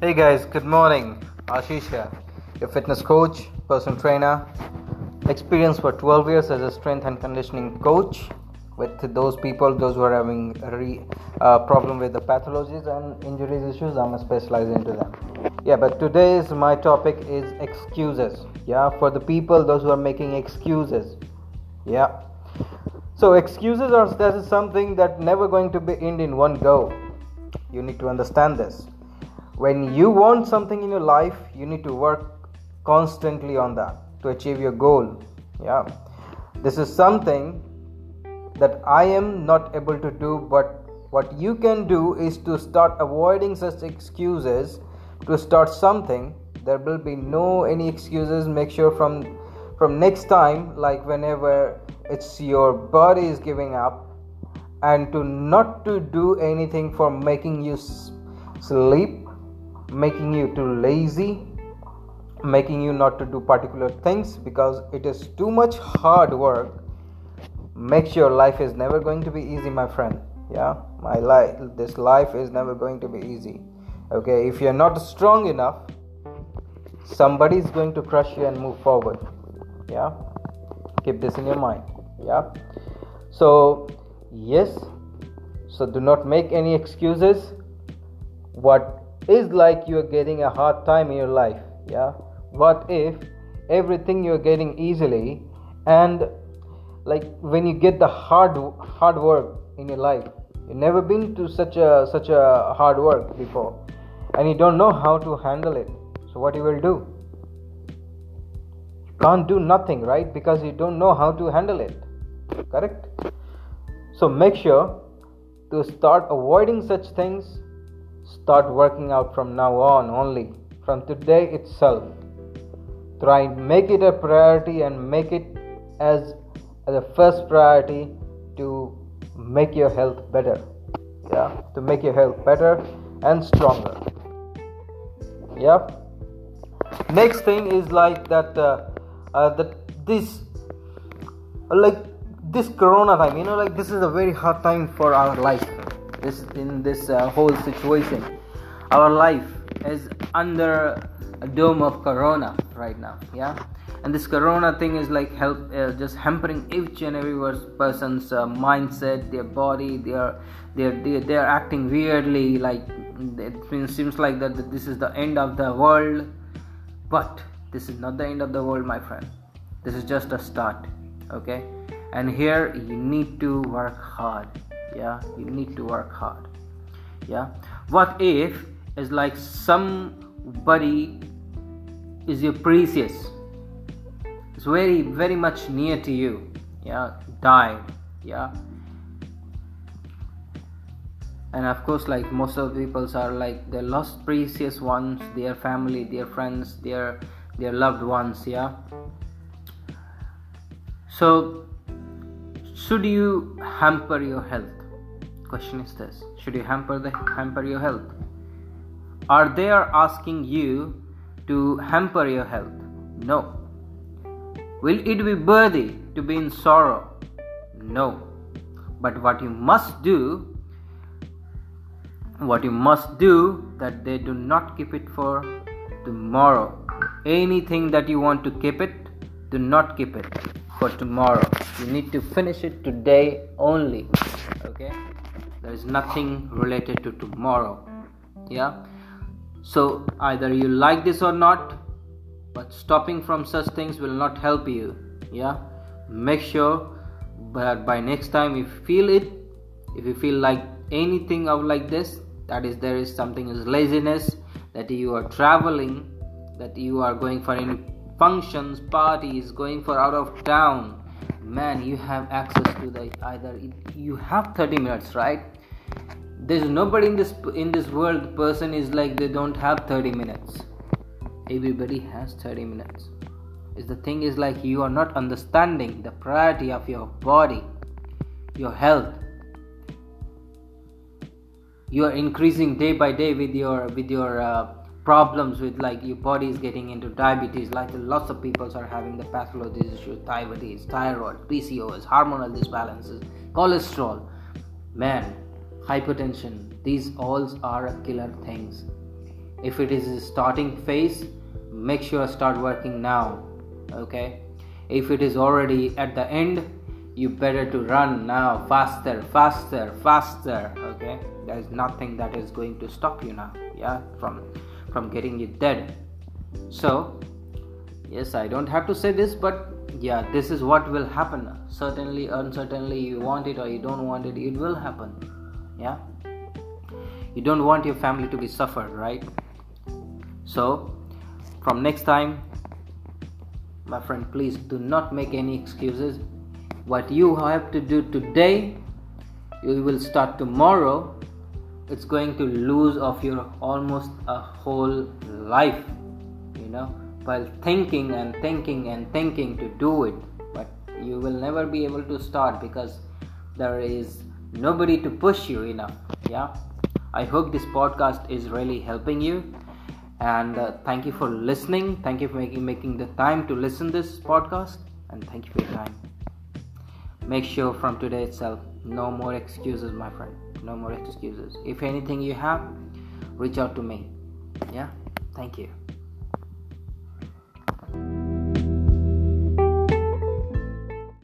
Hey guys, good morning. Ashish here, your fitness coach, personal trainer, experience for 12 years as a strength and conditioning coach with those people, those who are having a re, uh, problem with the pathologies and injuries issues. I'm a specialized into them. Yeah, but today's my topic is excuses. Yeah, for the people, those who are making excuses. Yeah. So excuses are that is something that never going to be end in one go. You need to understand this when you want something in your life you need to work constantly on that to achieve your goal. Yeah. This is something that i am not able to do but what you can do is to start avoiding such excuses to start something. There will be no any excuses. Make sure from from next time like whenever it's your body is giving up and to not to do anything for making you sleep making you too lazy making you not to do particular things because it is too much hard work makes your life is never going to be easy my friend. Yeah my life this life is never going to be easy. Okay if you're not strong enough somebody is going to crush you and move forward. Yeah keep this in your mind. Yeah so yes so do not make any excuses. What is like you are getting a hard time in your life yeah? What if everything you're getting easily and like when you get the hard hard work in your life you've never been to such a such a hard work before and you don't know how to handle it. So what you will do? You can't do nothing right? Because you don't know how to handle it. Correct? So make sure to start avoiding such things Start working out from now on only, from today itself. Try make it a priority and make it as, as a first priority to make your health better. Yeah, to make your health better and stronger. Yeah. Next thing is like that. Uh, uh, that this, like this Corona time. You know, like this is a very hard time for our life this in this uh, whole situation. Our life is under a dome of corona right now yeah? And this corona thing is like help uh, just hampering each and every person's uh, mindset their body their they're, they're they're acting weirdly like it seems like that, that this is the end of the world. But this is not the end of the world my friend. This is just a start okay? And here you need to work hard yeah you need to work hard yeah. What if is like somebody is your precious it's very very much near to you yeah died yeah. And of course like most of the peoples are like the lost precious ones their family their friends their their loved ones yeah. So should you hamper your health question is this. Should you hamper the hamper your health? Are they are asking you to hamper your health? No. Will it be worthy to be in sorrow? No. But what you must do what you must do that they do not keep it for tomorrow. Anything that you want to keep it do not keep it for tomorrow. You need to finish it today only. Okay there is nothing related to tomorrow. Yeah? So either you like this or not but stopping from such things will not help you. Yeah? Make sure but by next time if you feel it if you feel like anything of like this that is there is something is laziness that you are traveling that you are going for any functions parties going for out of town man you have access to the either you have 30 minutes right? There's nobody in this in this world person is like they don't have 30 minutes. Everybody has 30 minutes. Is the thing is like you are not understanding the priority of your body your health. You are increasing day by day with your with your uh, problems with like your body is getting into diabetes like lots of people are having the pathologies issues diabetes thyroid pcos hormonal disbalances cholesterol. Man hypertension these all are killer things. If it is a starting phase make sure start working now okay? If it is already at the end you better to run now faster faster faster okay? There is nothing that is going to stop you now yeah from from getting you dead. So yes i don't have to say this but yeah this is what will happen. Certainly uncertainly you want it or you don't want it it will happen. Yeah? You don't want your family to be suffered right? So from next time my friend please do not make any excuses. What you have to do today you will start tomorrow it's going to lose of your almost a whole life you know while thinking and thinking and thinking to do it. But you will never be able to start because there is nobody to push you enough yeah? I hope this podcast is really helping you. And uh, thank you for listening. Thank you for making making the time to listen this podcast. And thank you for your time. Make sure from today itself no more excuses my friend. No more excuses. If anything you have reach out to me. Yeah? Thank you